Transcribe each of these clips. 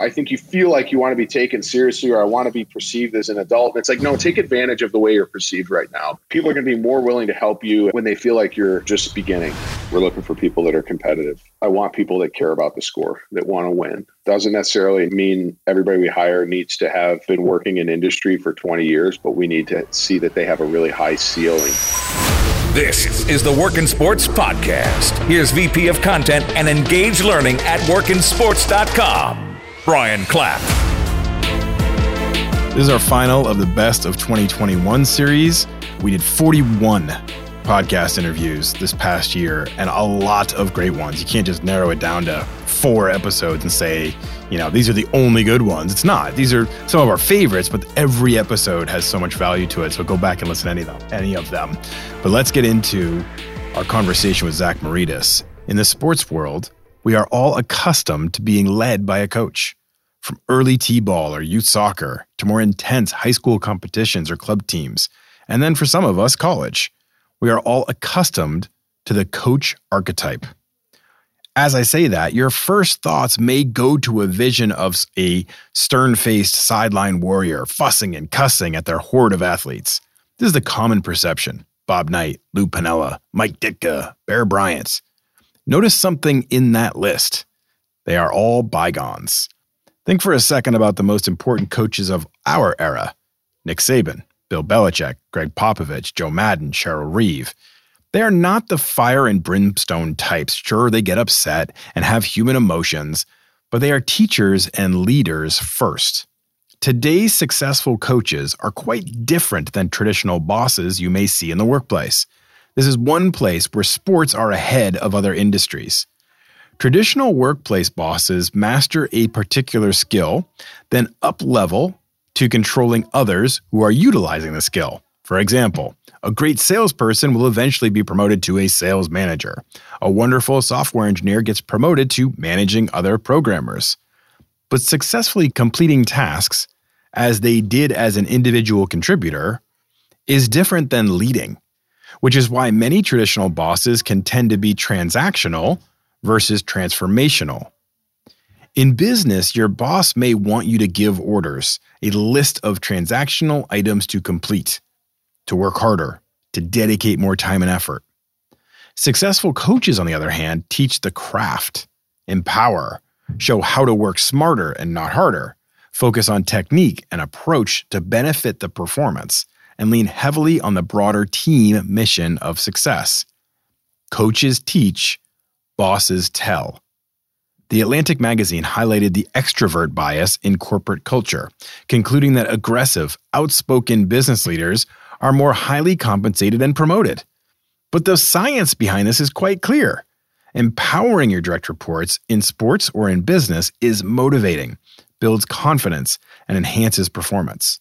I think you feel like you want to be taken seriously or I want to be perceived as an adult. And it's like, no, take advantage of the way you're perceived right now. People are going to be more willing to help you when they feel like you're just beginning. We're looking for people that are competitive. I want people that care about the score, that want to win. Doesn't necessarily mean everybody we hire needs to have been working in industry for 20 years, but we need to see that they have a really high ceiling. This is the Work in Sports Podcast. Here's VP of Content and Engage Learning at workinsports.com, Brian Clapp. This is our final of the Best of 2021 series. We did 41 podcast interviews this past year and a lot of great ones. You can't just narrow it down to four episodes and say, you know, these are the only good ones. It's not. These are some of our favorites, but every episode has so much value to it. So go back and listen to any of them. Any of them. But let's get into our conversation with Zach Maurides. In the sports world, we are all accustomed to being led by a coach. From early T-ball or youth soccer to more intense high school competitions or club teams, and then for some of us, college we are all accustomed to the coach archetype. As I say that, your first thoughts may go to a vision of a stern faced sideline warrior fussing and cussing at their horde of athletes. This is the common perception. Bob Knight, Lou Piniella, Mike Ditka, Bear Bryant. Notice something in that list. They are all bygones. Think for a second about the most important coaches of our era Nick Saban, Bill Belichick, Gregg Popovich, Joe Maddon, Cheryl Reeve. They are not the fire and brimstone types. Sure, they get upset and have human emotions, but they are teachers and leaders first. Today's successful coaches are quite different than traditional bosses you may see in the workplace. This is one place where sports are ahead of other industries. Traditional workplace bosses master a particular skill, then up level to controlling others who are utilizing the skill. For example, a great salesperson will eventually be promoted to a sales manager. A wonderful software engineer gets promoted to managing other programmers. But successfully completing tasks, as they did as an individual contributor, is different than leading, which is why many traditional bosses can tend to be transactional versus transformational. In business, your boss may want you to give orders, a list of transactional items to complete, to work harder, to dedicate more time and effort. Successful coaches, on the other hand, teach the craft, empower, show how to work smarter and not harder, focus on technique and approach to benefit the performance, and lean heavily on the broader team mission of success. Coaches teach, bosses tell. The Atlantic magazine highlighted the extrovert bias in corporate culture, concluding that aggressive, outspoken business leaders are more highly compensated and promoted. But the science behind this is quite clear. Empowering your direct reports in sports or in business is motivating, builds confidence, and enhances performance.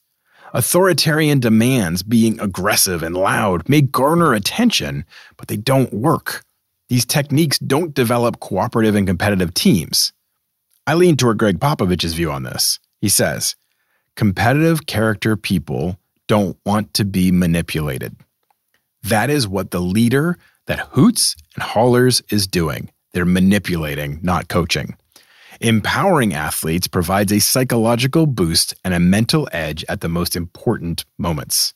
Authoritarian demands, being aggressive and loud, may garner attention, but they don't work. These techniques don't develop cooperative and competitive teams. I lean toward Gregg Popovich's view on this. He says, competitive character people don't want to be manipulated. That is what the leader that hoots and hollers is doing. They're manipulating, not coaching. Empowering athletes provides a psychological boost and a mental edge at the most important moments.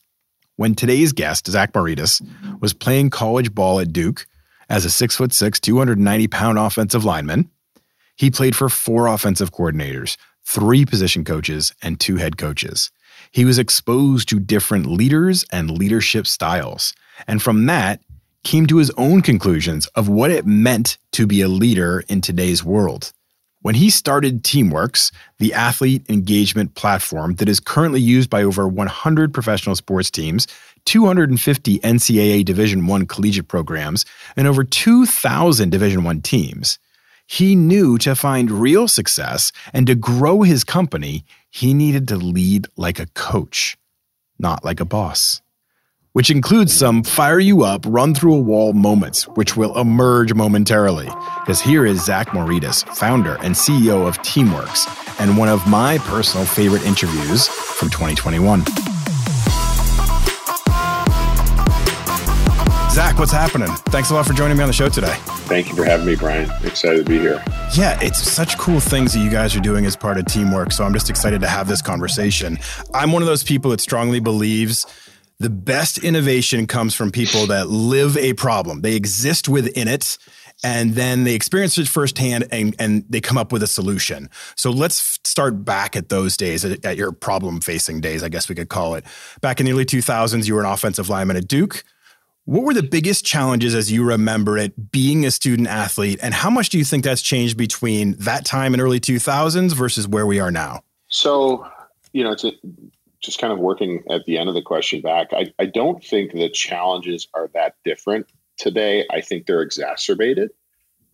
When today's guest, Zach Maurides, was playing college ball at Duke, as a six foot six, 290 pound offensive lineman. He played for four offensive coordinators, three position coaches, and two head coaches. He was exposed to different leaders and leadership styles. And from that, came to his own conclusions of what it meant to be a leader in today's world. When he started Teamworks, the athlete engagement platform that is currently used by over 100 professional sports teams 250 NCAA Division 1 collegiate programs and over 2,000 Division 1 teams. He knew to find real success and to grow his company, he needed to lead like a coach, not like a boss. Which includes some fire you up, run through a wall moments, which will emerge momentarily. Because here is Zach Maurides, founder and CEO of Teamworks, and one of my personal favorite interviews from 2021. Zach, what's happening? Thanks a lot for joining me on the show today. Thank you for having me, Brian. Excited to be here. Yeah, it's such cool things that you guys are doing as part of teamwork. So I'm just excited to have this conversation. I'm one of those people that strongly believes the best innovation comes from people that live a problem, they exist within it and then they experience it firsthand and, and they come up with a solution. So let's start back at those days, at, at your problem facing days, I guess we could call it. Back in the early 2000s, you were an offensive lineman at Duke. What were the biggest challenges as you remember it being a student athlete? And how much do you think that's changed between that time in early 2000s versus where we are now? So, you know, it's just kind of working at the end of the question back. I, I don't think the challenges are that different today. I think they're exacerbated.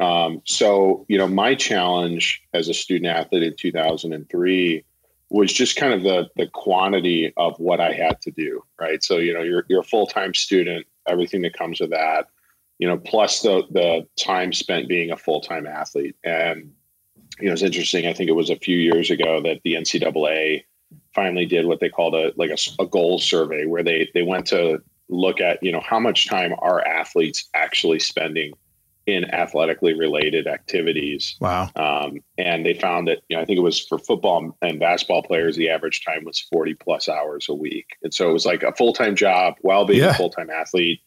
Um, so, you know, my challenge as a student athlete in 2003 was just kind of the the quantity of what I had to do, right? So, you know, you're you're a full time student, everything that comes with that, you know, plus the the time spent being a full time athlete. And you know, it's interesting. I think it was a few years ago that the NCAA finally did what they called a like a, a goals survey, where they they went to look at you know how much time are athletes actually spending in athletically related activities. Wow. Um, and they found that, you know, I think it was for football and basketball players, the average time was 40 plus hours a week. And so it was like a full time job while being yeah. a full time athlete.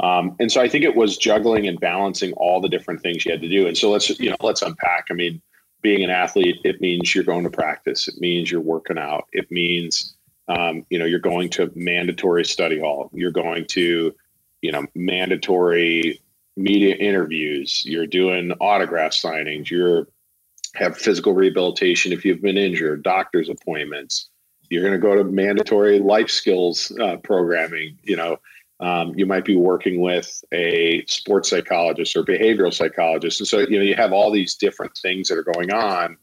Um, and so I think it was juggling and balancing all the different things you had to do. And so let's, you know, let's unpack. I mean, being an athlete, it means you're going to practice, it means you're working out, it means, um, you know, you're going to mandatory study hall, you're going to, you know, mandatory media interviews, you're doing autograph signings, you're have physical rehabilitation if you've been injured, doctor's appointments. You're going to go to mandatory life skills uh, programming. You know, um, you might be working with a sports psychologist or behavioral psychologist, and so you know you have all these different things that are going on,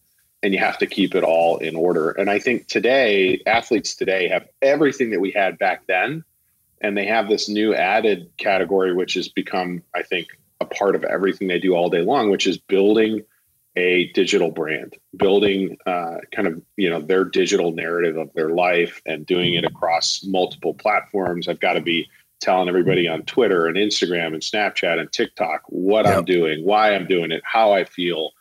and you have to keep it all in order. And I think today, athletes today have everything that we had back then, and they have this new added category which has become i think a part of everything they do all day long which is building a digital brand building uh, kind of you know their digital narrative of their life and doing it across multiple platforms i've got to be telling everybody on twitter and instagram and snapchat and tiktok what yep. i'm doing why i'm doing it how i feel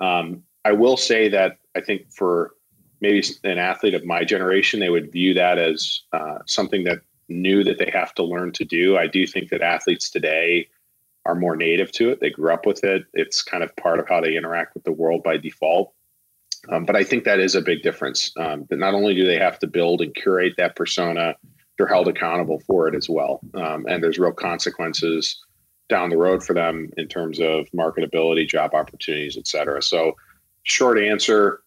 um, i will say that i think for maybe an athlete of my generation they would view that as uh, something that new that they have to learn to do. I do think that athletes today are more native to it. They grew up with it. It's kind of part of how they interact with the world by default. Um, but I think that is a big difference. Um, that not only do they have to build and curate that persona, they're held accountable for it as well. Um, and there's real consequences down the road for them in terms of marketability, job opportunities, et cetera. So, short answer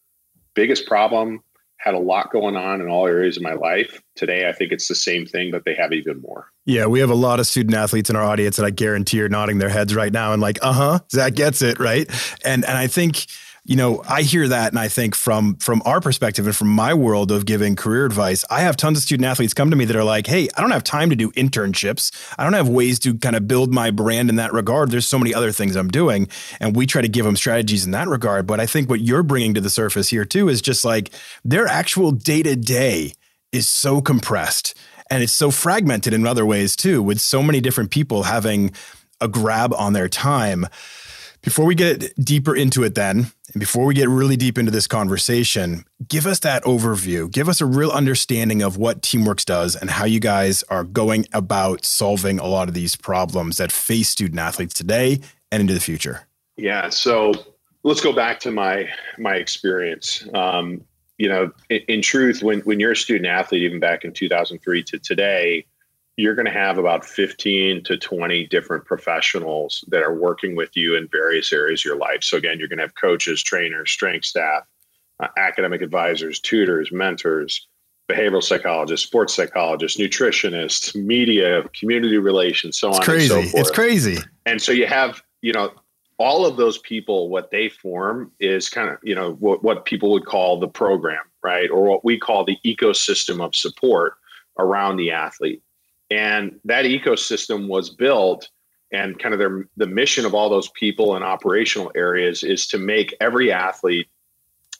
biggest problem had a lot going on in all areas of my life. Today, I think it's the same thing, but they have even more. Yeah, we have a lot of student athletes in our audience that I guarantee are nodding their heads right now and like, uh huh, Zach gets it, right? And and I think you know, I hear that and I think from from our perspective and from my world of giving career advice, I have tons of student athletes come to me that are like, "Hey, I don't have time to do internships. I don't have ways to kind of build my brand in that regard. There's so many other things I'm doing." And we try to give them strategies in that regard, but I think what you're bringing to the surface here too is just like their actual day-to-day is so compressed and it's so fragmented in other ways too with so many different people having a grab on their time before we get deeper into it, then, and before we get really deep into this conversation, give us that overview. Give us a real understanding of what Teamworks does and how you guys are going about solving a lot of these problems that face student athletes today and into the future. Yeah. So let's go back to my my experience. Um, you know, in, in truth, when when you're a student athlete, even back in 2003 to today, you're going to have about 15 to 20 different professionals that are working with you in various areas of your life. So, again, you're going to have coaches, trainers, strength staff, uh, academic advisors, tutors, mentors, behavioral psychologists, sports psychologists, nutritionists, media, community relations, so it's on crazy. and so forth. It's crazy. And so you have, you know, all of those people, what they form is kind of, you know, what, what people would call the program, right? Or what we call the ecosystem of support around the athlete. And that ecosystem was built and kind of their the mission of all those people and operational areas is to make every athlete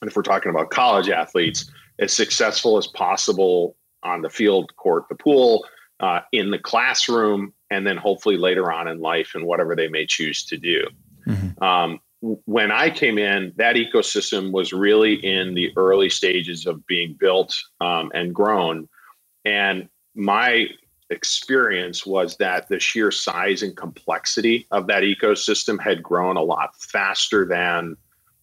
and if we're talking about college athletes as successful as possible on the field court the pool uh, in the classroom, and then hopefully later on in life and whatever they may choose to do. Mm-hmm. Um, when I came in, that ecosystem was really in the early stages of being built um, and grown. And my experience was that the sheer size and complexity of that ecosystem had grown a lot faster than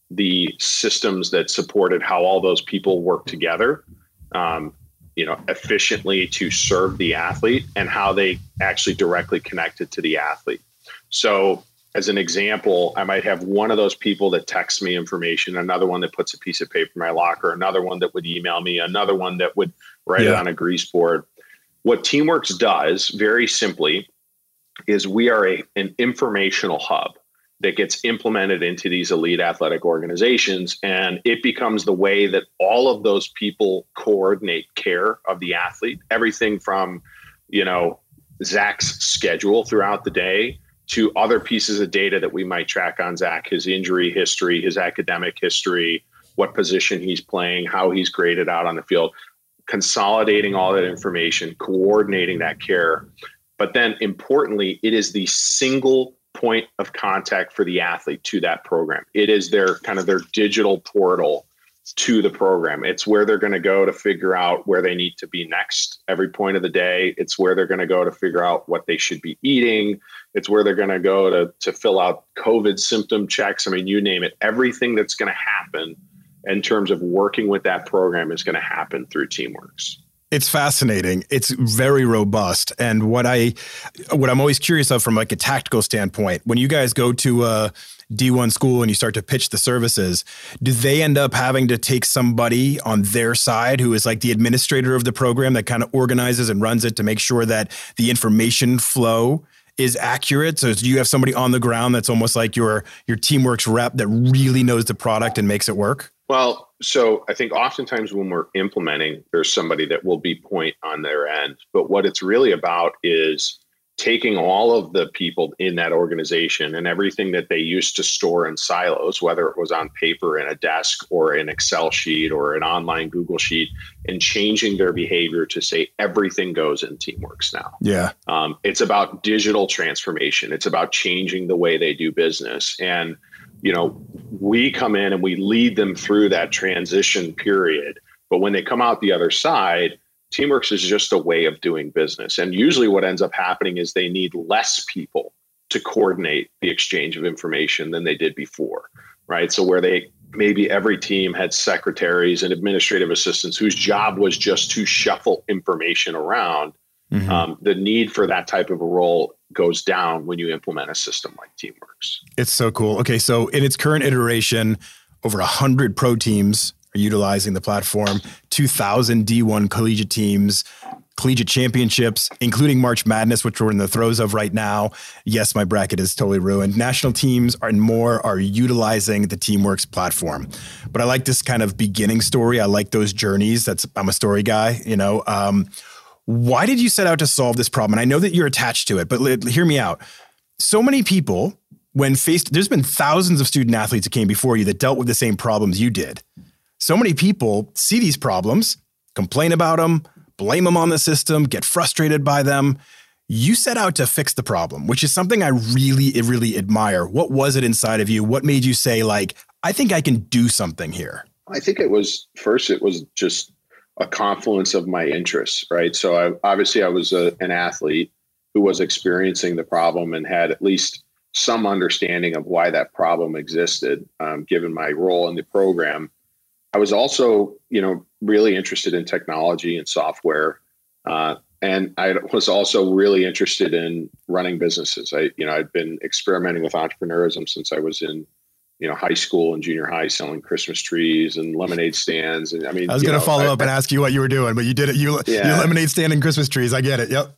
the systems that supported how all those people work together um, you know efficiently to serve the athlete and how they actually directly connected to the athlete so as an example i might have one of those people that texts me information another one that puts a piece of paper in my locker another one that would email me another one that would write yeah. it on a grease board what teamworks does very simply is we are a, an informational hub that gets implemented into these elite athletic organizations. And it becomes the way that all of those people coordinate care of the athlete, everything from, you know, Zach's schedule throughout the day to other pieces of data that we might track on Zach, his injury history, his academic history, what position he's playing, how he's graded out on the field, consolidating all that information, coordinating that care. But then importantly, it is the single point of contact for the athlete to that program. It is their kind of their digital portal to the program. It's where they're going to go to figure out where they need to be next every point of the day. It's where they're going to go to figure out what they should be eating. It's where they're going to go to to fill out COVID symptom checks. I mean, you name it. Everything that's going to happen in terms of working with that program is going to happen through Teamworks. It's fascinating. It's very robust. And what I what I'm always curious of from like a tactical standpoint, when you guys go to a D1 school and you start to pitch the services, do they end up having to take somebody on their side who is like the administrator of the program that kind of organizes and runs it to make sure that the information flow is accurate? So do you have somebody on the ground that's almost like your your teamworks rep that really knows the product and makes it work? Well, so I think oftentimes when we're implementing, there's somebody that will be point on their end. But what it's really about is taking all of the people in that organization and everything that they used to store in silos, whether it was on paper in a desk or an Excel sheet or an online Google sheet, and changing their behavior to say everything goes in Teamworks now. Yeah. Um, it's about digital transformation. It's about changing the way they do business. And you know, we come in and we lead them through that transition period. But when they come out the other side, Teamworks is just a way of doing business. And usually what ends up happening is they need less people to coordinate the exchange of information than they did before, right? So where they maybe every team had secretaries and administrative assistants whose job was just to shuffle information around. Mm-hmm. Um, the need for that type of a role goes down when you implement a system like Teamworks. It's so cool. Okay, so in its current iteration, over 100 pro teams are utilizing the platform, 2,000 D1 collegiate teams, collegiate championships, including March Madness, which we're in the throes of right now. Yes, my bracket is totally ruined. National teams and more are utilizing the Teamworks platform. But I like this kind of beginning story. I like those journeys. That's I'm a story guy, you know. Um, why did you set out to solve this problem? And I know that you're attached to it, but hear me out. So many people, when faced, there's been thousands of student athletes that came before you that dealt with the same problems you did. So many people see these problems, complain about them, blame them on the system, get frustrated by them. You set out to fix the problem, which is something I really, really admire. What was it inside of you? What made you say, like, I think I can do something here? I think it was first, it was just a confluence of my interests, right? So I, obviously I was a, an athlete who was experiencing the problem and had at least some understanding of why that problem existed, um, given my role in the program. I was also, you know, really interested in technology and software, uh, and I was also really interested in running businesses. I, you know, I'd been experimenting with entrepreneurism since I was in you know high school and junior high selling Christmas trees and lemonade stands. And I mean, I was going to follow I, up and ask you what you were doing, but you did it. You, yeah. you lemonade stand and Christmas trees. I get it. Yep.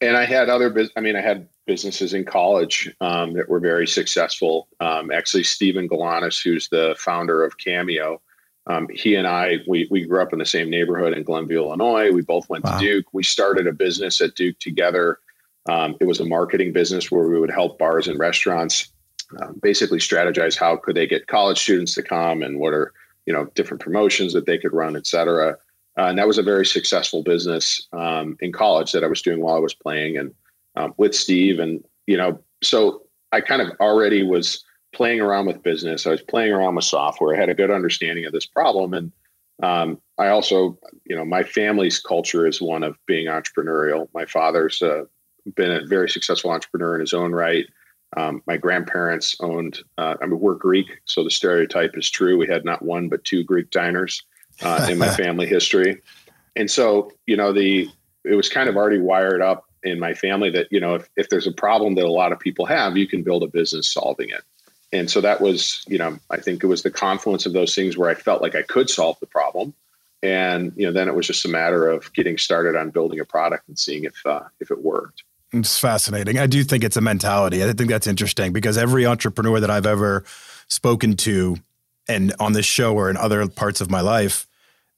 And I had other, business. I mean, I had businesses in college um, that were very successful. Um, actually, Steven Galanis, who's the founder of Cameo, um, he and I, we, we grew up in the same neighborhood in Glenview, Illinois. We both went wow. to Duke. We started a business at Duke together. Um, it was a marketing business where we would help bars and restaurants um, basically strategize how could they get college students to come and what are you know different promotions that they could run, et cetera. Uh, and that was a very successful business um, in college that I was doing while I was playing and um, with Steve. And, you know, so I kind of already was playing around with business. I was playing around with software. I had a good understanding of this problem. And um, I also, you know, my family's culture is one of being entrepreneurial. My father's uh, been a very successful entrepreneur in his own right. Um, my grandparents owned, uh, I mean, we're Greek, so the stereotype is true. We had not one, but two Greek diners uh, in my family history. And so, you know, the, it was kind of already wired up in my family that, you know, if, if there's a problem that a lot of people have, you can build a business solving it. And so that was, you know, I think it was the confluence of those things where I felt like I could solve the problem. And, you know, then it was just a matter of getting started on building a product and seeing if, uh, if it worked. It's fascinating. I do think it's a mentality. I think that's interesting because every entrepreneur that I've ever spoken to and on this show or in other parts of my life,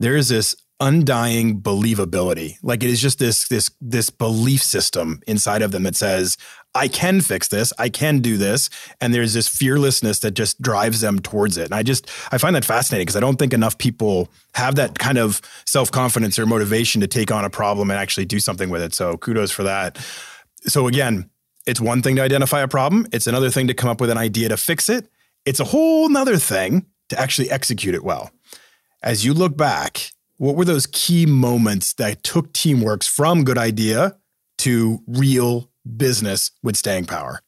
there is this undying believability. Like it is just this this this belief system inside of them that says, I can fix this, I can do this, and there's this fearlessness that just drives them towards it. And I just I find that fascinating because I don't think enough people have that kind of self-confidence or motivation to take on a problem and actually do something with it. So kudos for that so again, it's one thing to identify a problem. It's another thing to come up with an idea to fix it. It's a whole nother thing to actually execute it well. As you look back, what were those key moments that took Teamworks from good idea to real business with staying power?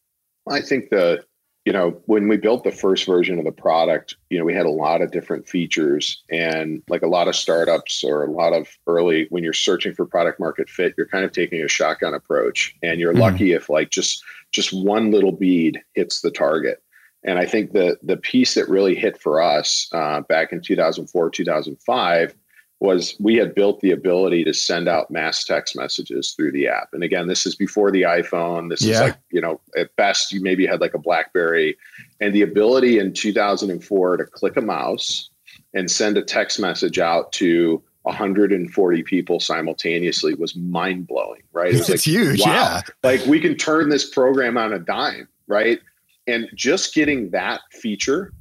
I think the you know, when we built the first version of the product, you know, we had a lot of different features and like a lot of startups or a lot of early when you're searching for product market fit, you're kind of taking a shotgun approach and you're mm lucky if like just just one little bead hits the target. And I think the the piece that really hit for us uh, back in 2004, 2005 was we had built the ability to send out mass text messages through the app. And again, this is before the iPhone. This yeah. is like, you know, at best you maybe had like a Blackberry and the ability in 2004 to click a mouse and send a text message out to 140 people simultaneously was mind blowing, right? It was it's like, huge. Wow. Yeah. Like we can turn this program on a dime, right? And just getting that feature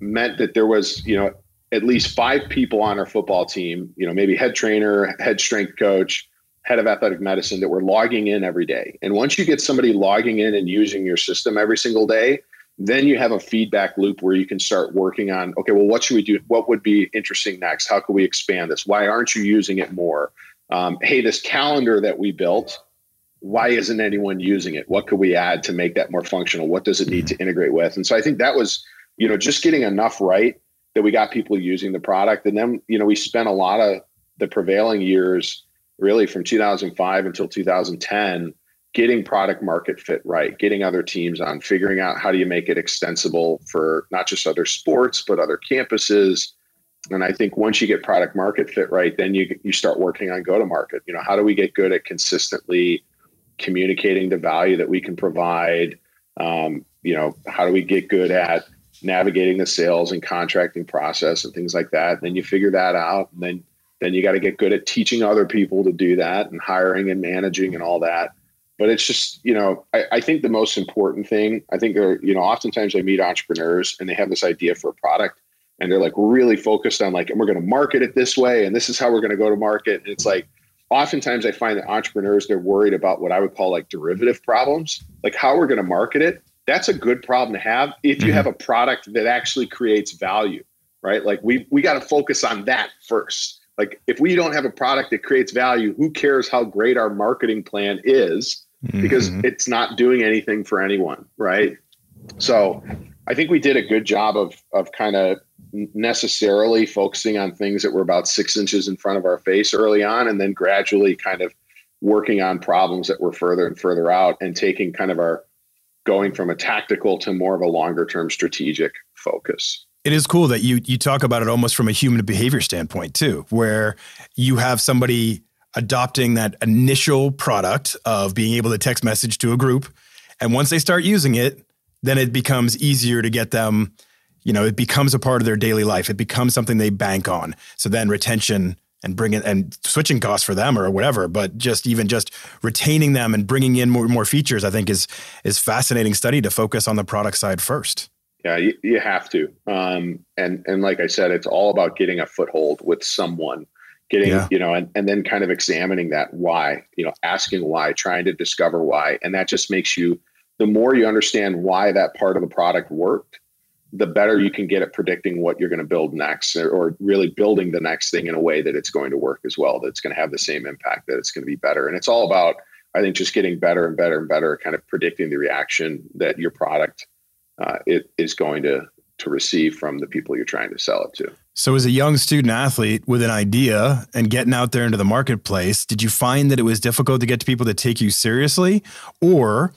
meant that there was, you know, at least five people on our football team, you know, maybe head trainer, head strength coach, head of athletic medicine that were logging in every day. And once you get somebody logging in and using your system every single day, then you have a feedback loop where you can start working on okay well what should we do? What would be interesting next? How can we expand this? Why aren't you using it more? Um, hey this calendar that we built why isn't anyone using it? What could we add to make that more functional? What does it need to integrate with? And so i think that was you know just getting enough right that we got people using the product. And then, you know, we spent a lot of the prevailing years, really from 2005 until 2010, getting product market fit right, getting other teams on, figuring out how do you make it extensible for not just other sports, but other campuses. And I think once you get product market fit right, then you you start working on go to market. You know, how do we get good at consistently communicating the value that we can provide? Um, you know, how do we get good at navigating the sales and contracting process and things like that. And then you figure that out, and then then you got to get good at teaching other people to do that and hiring and managing and all that. But it's just, you know, I, I think the most important thing, I think are, you know, oftentimes I meet entrepreneurs and they have this idea for a product and they're like really focused on like, and we're going to market it this way, and this is how we're going to go to market. And it's like, oftentimes I find that entrepreneurs, they're worried about what I would call like derivative problems, like how we're going to market it that's a good problem to have if you mm-hmm. have a product that actually creates value right like we we got to focus on that first like if we don't have a product that creates value who cares how great our marketing plan is because mm-hmm. it's not doing anything for anyone right so i think we did a good job of of kind of necessarily focusing on things that were about six inches in front of our face early on and then gradually kind of working on problems that were further and further out and taking kind of our going from a tactical to more of a longer term strategic focus. It is cool that you you talk about it almost from a human behavior standpoint too, where you have somebody adopting that initial product of being able to text message to a group, and once they start using it, then it becomes easier to get them. You know, it becomes a part of their daily life. It becomes something they bank on. So then retention and bringing and switching costs for them or whatever but just even just retaining them and bringing in more more features i think is is fascinating study to focus on the product side first. Yeah you, you have to. Um, and and like i said it's all about getting a foothold with someone getting Yeah. you know and, and then kind of examining that why you know asking why trying to discover why. And that just makes you the more you understand why that part of the product worked the better you can get at predicting what you're going to build next or, or really building the next thing in a way that it's going to work as well that's going to have the same impact that it's going to be better. And it's all about i think just getting better and better and better kind of predicting the reaction that your product uh, it is going to to receive from the people you're trying to sell it to. So, as a young student athlete with an idea and getting out there into the marketplace, did you find that it was difficult to get to people to take you seriously, or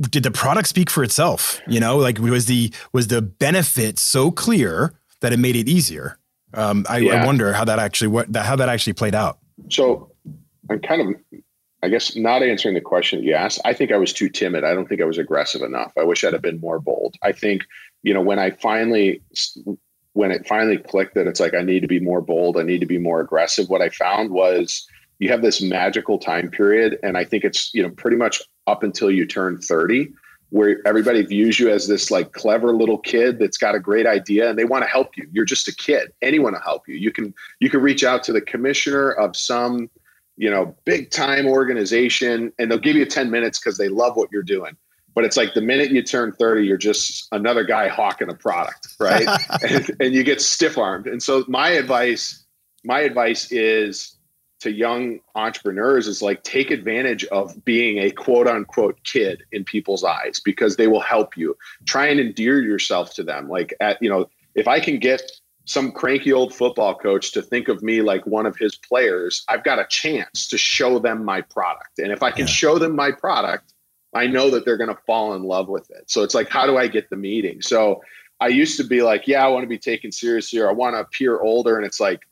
did the product speak for itself? You know, like was the was the benefit so clear that it made it easier? Um, I, I wonder how that actually what that, how that actually played out. So I'm kind of, I guess, not answering the question you asked. I think I was too timid. I don't think I was aggressive enough. I wish I'd have been more bold. I think, you know, when I finally, when it finally clicked that it's like, I need to be more bold, I need to be more aggressive, what I found was you have this magical time period. And I think it's, you know, pretty much up until you turn 30 where everybody views you as this like clever little kid that's got a great idea and they want to help you. You're just a kid. Anyone will help you. You can you can reach out to the commissioner of some, you know, big time organization and they'll give you 10 minutes because they love what you're doing. But it's like the minute you turn 30, you're just another guy hawking a product, right? and, and you get stiff armed. And so my advice, my advice is to young entrepreneurs is like take advantage of being a quote unquote kid in people's eyes because they will help you. Try and endear yourself to them. Like at, you know, if I can get some cranky old football coach to think of me like one of his players, I've got a chance to show them my product. And if I can Yeah. show them my product, I know that they're going to fall in love with it. So it's like, how do I get the meeting? So I used to be like, yeah, I want to be taken seriously or I want to appear older. And it's like,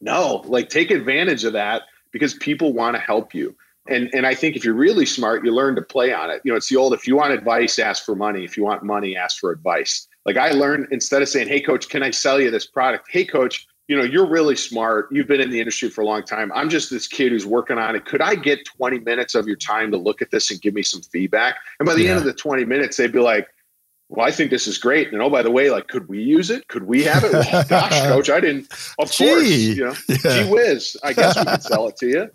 no, like take advantage of that because people want to help you. And and I think if you're really smart, you learn to play on it. You know, it's the old if you want advice, ask for money. If you want money, ask for advice. Like I learned instead of saying, "Hey coach, can I sell you this product?" "Hey coach, you know, you're really smart. You've been in the industry for a long time. I'm just this kid who's working on it. Could I get 20 minutes of your time to look at this and give me some feedback?" And by the Yeah. end of the 20 minutes, they'd be like, well, I think this is great. And oh, by the way, like, could we use it? Could we have it? Well, gosh, coach, I didn't. Of Gee. course, you know, Yeah. gee whiz. I guess we could sell it to you.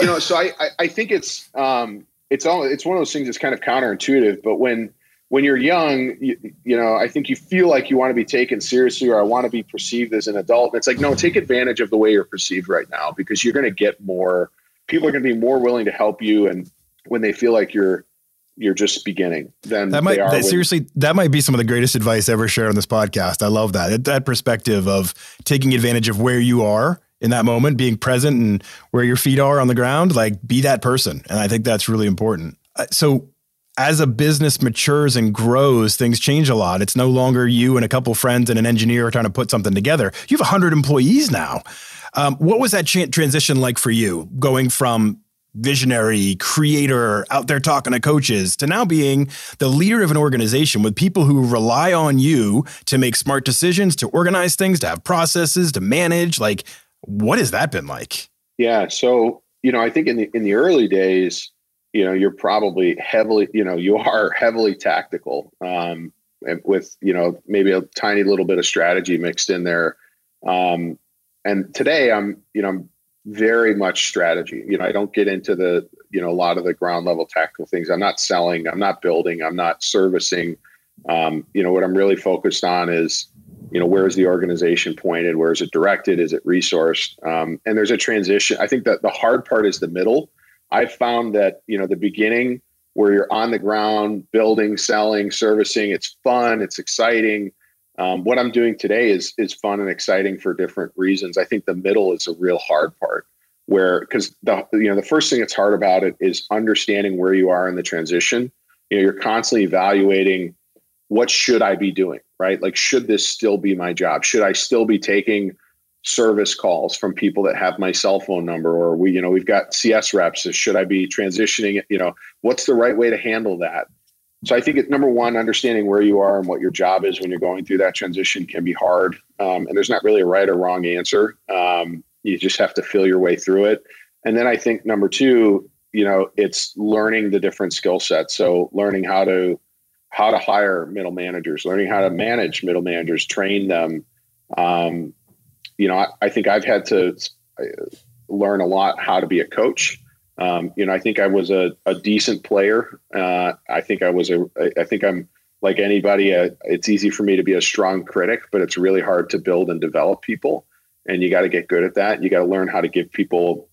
You know, so I, I, I think it's, um, it's all, it's one of those things that's kind of counterintuitive. But when, when you're young, you, you know, I think you feel like you want to be taken seriously, or I want to be perceived as an adult. And it's like, no, take advantage of the way you're perceived right now because you're going to get more. People are going to be more willing to help you, and when they feel like you're you're just beginning, then That might that, seriously that might be some of the greatest advice ever shared on this podcast. I love that. That perspective of taking advantage of where you are in that moment, being present and where your feet are on the ground, like be that person. And I think that's really important. Uh, So as a business matures and grows, things change a lot. It's no longer you and a couple friends and an engineer trying to put something together. You have 100 employees now. Um, what was that transition like for you, going from visionary creator out there talking to coaches to now being the leader of an organization with people who rely on you to make smart decisions, to organize things, to have processes, to manage? Like, what has that been like? Yeah. So, you know, I think in the in the early days, you know, you're probably heavily, you know, you are heavily tactical. Um, with, you know, maybe a tiny little bit of strategy mixed in there. Um, and today I'm, you know, I'm very much strategy. You know, I don't get into the, you know, a lot of the ground level tactical things. I'm not selling, I'm not building, I'm not servicing. Um, you know, what I'm really focused on is, you know, where is the organization pointed? Where is it directed? Is it resourced? Um, and there's a transition. I think that the hard part is the middle. I've found that, you know, the beginning where you're on the ground, building, selling, servicing, it's fun, it's exciting. Um, what I'm doing today is is fun and exciting for different reasons. I think the middle is a real hard part where because the you know the first thing that's hard about it is understanding where you are in the transition. You know, you're constantly evaluating what should I be doing, right? Like, should this still be my job? Should I still be taking service calls from people that have my cell phone number or we, you know, we've got CS reps. Should I be transitioning? You know, what's the right way to handle that? So I think it, number one, understanding where you are and what your job is when you're going through that transition can be hard. Um, and there's not really a right or wrong answer. Um, you just have to feel your way through it. And then I think number two, you know, it's learning the different skill sets. So learning how to how to hire middle managers, learning how to manage middle managers, train them. Um, you know, I, I think I've had to learn a lot how to be a coach. Um, you know, I think I was a, a decent player. Uh, I think I was a. I think I'm like anybody. Uh, it's easy for me to be a strong critic, but it's really hard to build and develop people. And you got to get good at that. You got to learn how to give people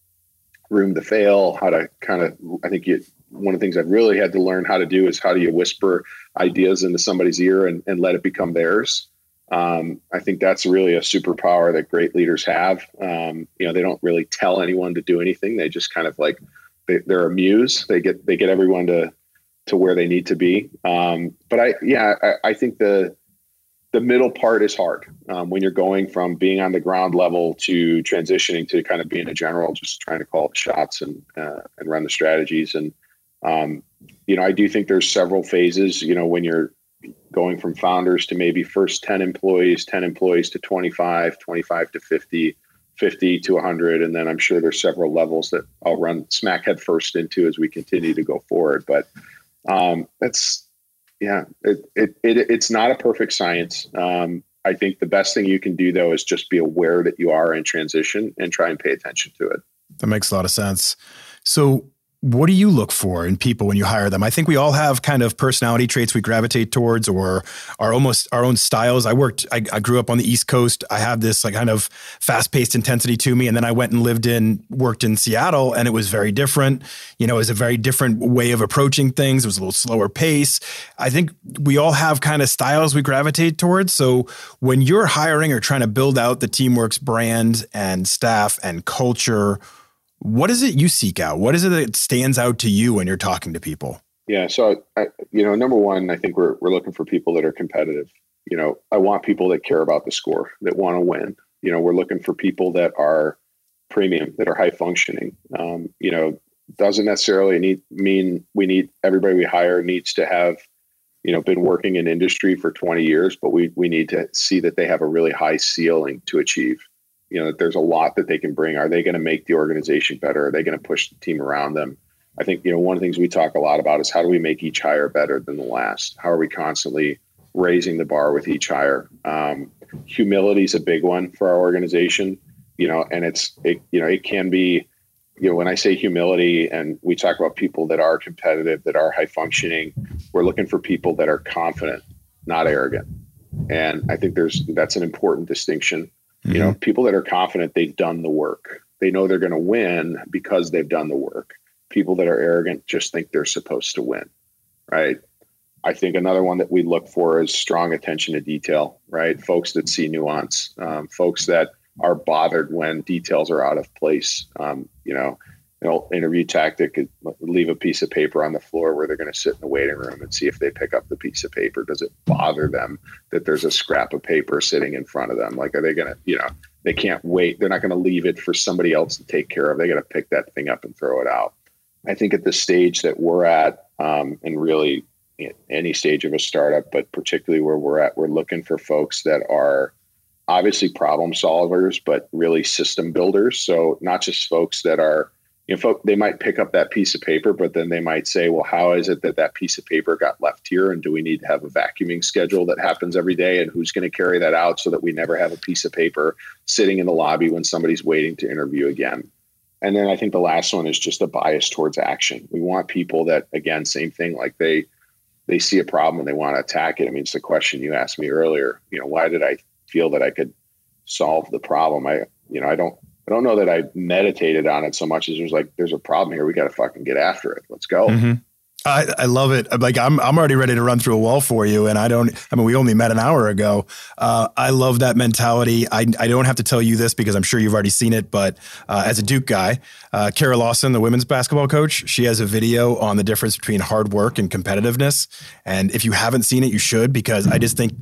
room to fail. How to kind of. I think you, one of the things I've really had to learn how to do is how do you whisper ideas into somebody's ear and, and let it become theirs. Um, I think that's really a superpower that great leaders have. Um, you know, they don't really tell anyone to do anything. They just kind of like they, are a muse. They get they get everyone to to where they need to be. Um, but I yeah, I, I, think the the middle part is hard um, when you're going from being on the ground level to transitioning to kind of being a general, just trying to call shots and uh, and run the strategies. And um, you know, I do think there's several phases. You know, when you're going from founders to maybe first 10 employees, 10 employees to 25, 25 to 50, 50 to 100. And then I'm sure there's several levels that I'll run smack head first into as we continue to go forward. But um, that's, yeah, it, it, it, it's not a perfect science. Um, I think the best thing you can do though is just be aware that you are in transition and try and pay attention to it. That makes a lot of sense. So what do you look for in people when you hire them? I think we all have kind of personality traits we gravitate towards or are almost our own styles. I worked, I, I, grew up on the East Coast. I have this like kind of fast paced intensity to me. And then I went and lived in, worked in Seattle and it was very different. You know, it was a very different way of approaching things. It was a little slower pace. I think we all have kind of styles we gravitate towards. So when you're hiring or trying to build out the Teamworks brand and staff and culture, what is it you seek out? What is it that stands out to you when you're talking to people? Yeah, so I, you know, number one, I think we're we're looking for people that are competitive. You know, I want people that care about the score, that want to win. You know, we're looking for people that are premium, that are high functioning. Um, you know, doesn't necessarily need mean we need everybody we hire needs to have you know been working in industry for 20 years but we we need to see that they have a really high ceiling to achieve you know that there's a lot that they can bring. Are they going to make the organization better? Are they going to push the team around them? I think you know one of the things we talk a lot about is how do we make each hire better than the last? How are we constantly raising the bar with each hire? Um, humility is a big one for our organization you know and it's it, you know it can be you know when i say humility and we talk about people that are competitive that are high functioning we're looking for people that are confident not arrogant. And i think there's that's an important distinction Mm-hmm. You know, mm-hmm. people that are confident they've done the work. They know they're going to win because they've done the work. People that are arrogant just think they're supposed to win, right? I think another one that we look for is strong attention to detail, right? Folks that see nuance, um, folks that are bothered when details are out of place. Um, you know, you know, interview tactic leave a piece of paper on the floor where they're going to sit in the waiting room and see if they pick up the piece of paper. Does it bother them that there's a scrap of paper sitting in front of them? Like, are they going to, you know, they can't wait. They're not going to leave it for somebody else to take care of. They got to pick that thing up and throw it out. I think at the stage that we're at, um, and really any stage of a startup, but particularly where we're at, we're looking for folks that are obviously problem solvers, but really system builders. So not just folks that are you know, they might pick up that piece of paper, but then they might say, well, how is it that that piece of paper got left here? And do we need to have a vacuuming schedule that happens every day? And who's going to carry that out so that we never have a piece of paper sitting in the lobby when somebody's waiting to interview again? And then I think the last one is just a bias towards action. We want people that, again, same thing, like they, they see a problem and they want to attack it. I mean, it's the question you asked me earlier, you know, why did I feel that I could solve the problem? I, you know, I don't, I don't know that I meditated on it so much as was like, there's a problem here. We got to fucking get after it. Let's go. Mm-hmm. I, I love it. Like I'm, I'm already ready to run through a wall for you. And I don't, I mean, we only met an hour ago. Uh, I love that mentality. I, I don't have to tell you this because I'm sure you've already seen it, but uh, as a Duke guy, uh, Kara Lawson, the women's basketball coach, she has a video on the difference between hard work and competitiveness. And if you haven't seen it, you should, because I just think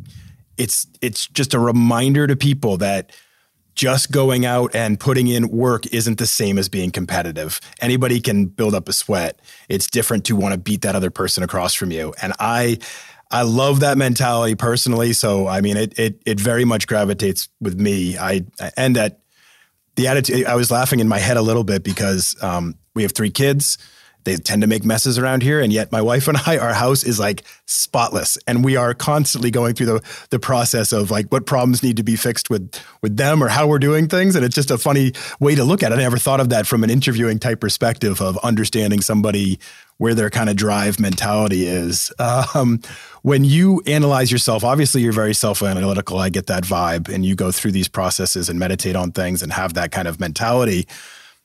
it's, it's just a reminder to people that just going out and putting in work isn't the same as being competitive. Anybody can build up a sweat. It's different to want to beat that other person across from you. And I I love that mentality personally. So I mean it it it very much gravitates with me. I and that the attitude I was laughing in my head a little bit because um, we have three kids they tend to make messes around here. And yet my wife and I, our house is like spotless. And we are constantly going through the, the process of like what problems need to be fixed with, with them or how we're doing things. And it's just a funny way to look at it. I never thought of that from an interviewing type perspective of understanding somebody where their kind of drive mentality is. Um, when you analyze yourself, obviously you're very self analytical. I get that vibe. And you go through these processes and meditate on things and have that kind of mentality.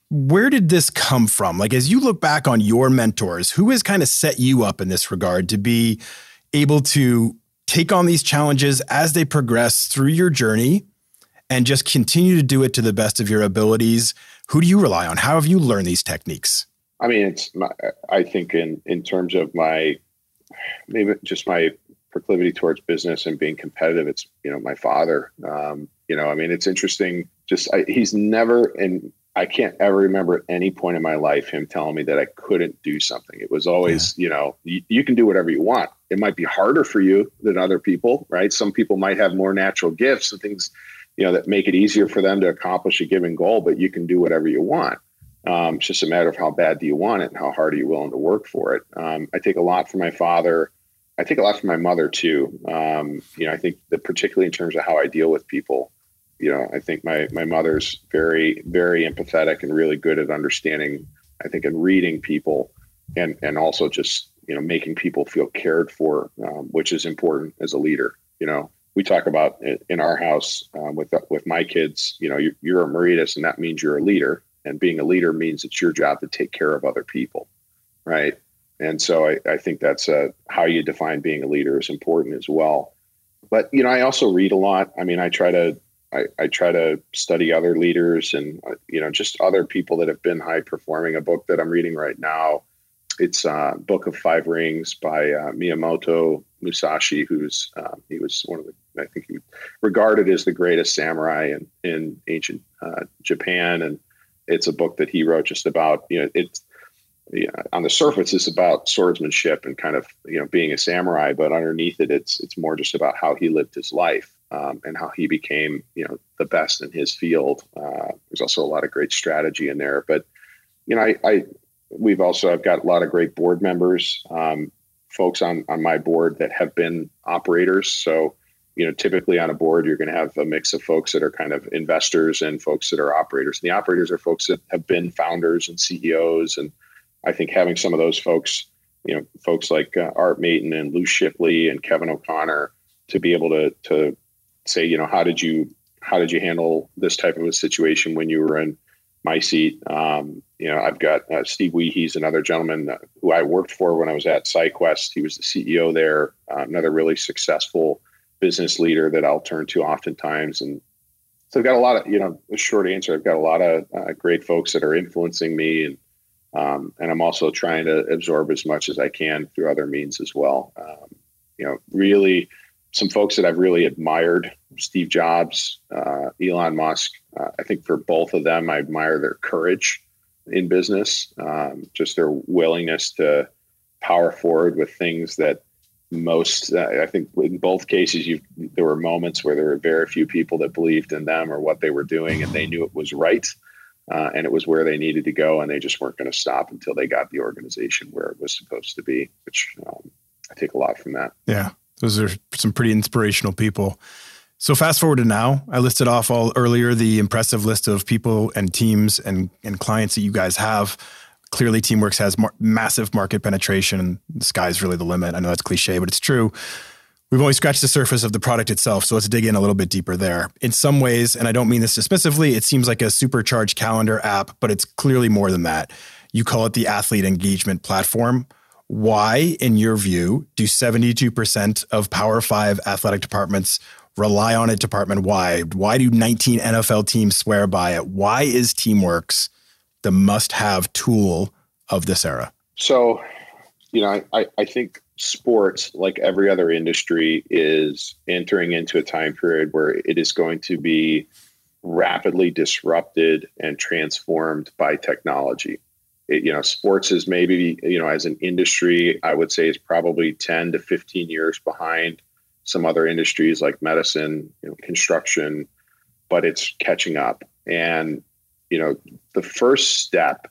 Where did this come from? Like, as you look back on your mentors, who has kind of set you up in this regard to be able to take on these challenges as they progress through your journey and just continue to do it to the best of your abilities? Who do you rely on? How have you learned these techniques? I mean, it's my, I think in in terms of my maybe just my proclivity towards business and being competitive. It's you know my father. Um, you know, I mean, it's interesting. Just I, he's never and I can't ever remember at any point in my life him telling me that I couldn't do something. It was always, yeah. you know, you, you, can do whatever you want. It might be harder for you than other people, right? Some people might have more natural gifts and things, you know, that make it easier for them to accomplish a given goal, but you can do whatever you want. Um, it's just a matter of how bad do you want it and how hard are you willing to work for it. Um, I take a lot from my father. I take a lot from my mother too. Um, you know, I think that particularly in terms of how I deal with people, you know, I think my my mother's very very empathetic and really good at understanding. I think in reading people, and and also just you know making people feel cared for, um, which is important as a leader. You know, we talk about in our house um, with with my kids. You know, you're, you're a Maurides, and that means you're a leader and being a leader means it's your job to take care of other people right and so i, I think that's uh, how you define being a leader is important as well but you know i also read a lot i mean i try to I, I try to study other leaders and uh, you know just other people that have been high performing. A book that i'm reading right now it's uh, book of five rings by uh, miyamoto musashi who's uh, he was one of the i think he regarded as the greatest samurai in, in ancient uh, japan. And it's a book that he wrote just about you know it's yeah, on the surface it's about swordsmanship and kind of you know being a samurai but underneath it it's it's more just about how he lived his life um, and how he became you know the best in his field uh, there's also a lot of great strategy in there but you know I, I we've also i've got a lot of great board members um, folks on on my board that have been operators so you know, typically on a board, you're going to have a mix of folks that are kind of investors and folks that are operators. And the operators are folks that have been founders and CEOs. And I think having some of those folks, you know, folks like uh, Art Maton and Lou Shipley and Kevin O'Connor to be able to, to say, you know, how did you, how did you handle this type of a situation when you were in my seat? Um, you know, I've got uh, Steve Wiehe, he's another gentleman who I worked for when I was at SciQuest. He was the CEO there, uh, another really successful business leader that I'll turn to oftentimes. And so I've got a lot of, you know, a short answer. I've got a lot of uh, great folks that are influencing me, and um, and I'm also trying to absorb as much as I can through other means as well. Um, you know, really, some folks that I've really admired: Steve Jobs, uh, Elon Musk. Uh, I think for both of them, I admire their courage in business, um, just their willingness to power forward with things that most uh, i think in both cases there were moments where there were very few people that believed in them or what they were doing and they knew it was right uh, and it was where they needed to go and they just weren't going to stop until they got the organization where it was supposed to be which um, i take a lot from that yeah those are some pretty inspirational people so fast forward to now i listed off all earlier the impressive list of people and teams and, and clients that you guys have clearly Teamworks has mar- massive market penetration and the sky's really the limit. I know that's cliche, but it's true. We've only scratched the surface of the product itself, so let's dig in a little bit deeper there. In some ways, and I don't mean this dismissively, it seems like a supercharged calendar app, but it's clearly more than that. You call it the athlete engagement platform. Why, in your view, do 72% of Power 5 athletic departments rely on it department wide? Why do 19 NFL teams swear by it? Why is Teamworks the must have tool of this era? So, you know, I, I think sports, like every other industry, is entering into a time period where it is going to be rapidly disrupted and transformed by technology. It, you know, sports is maybe, you know, as an industry, I would say is probably 10 to 15 years behind some other industries like medicine, you know, construction, but it's catching up. And you know, the first step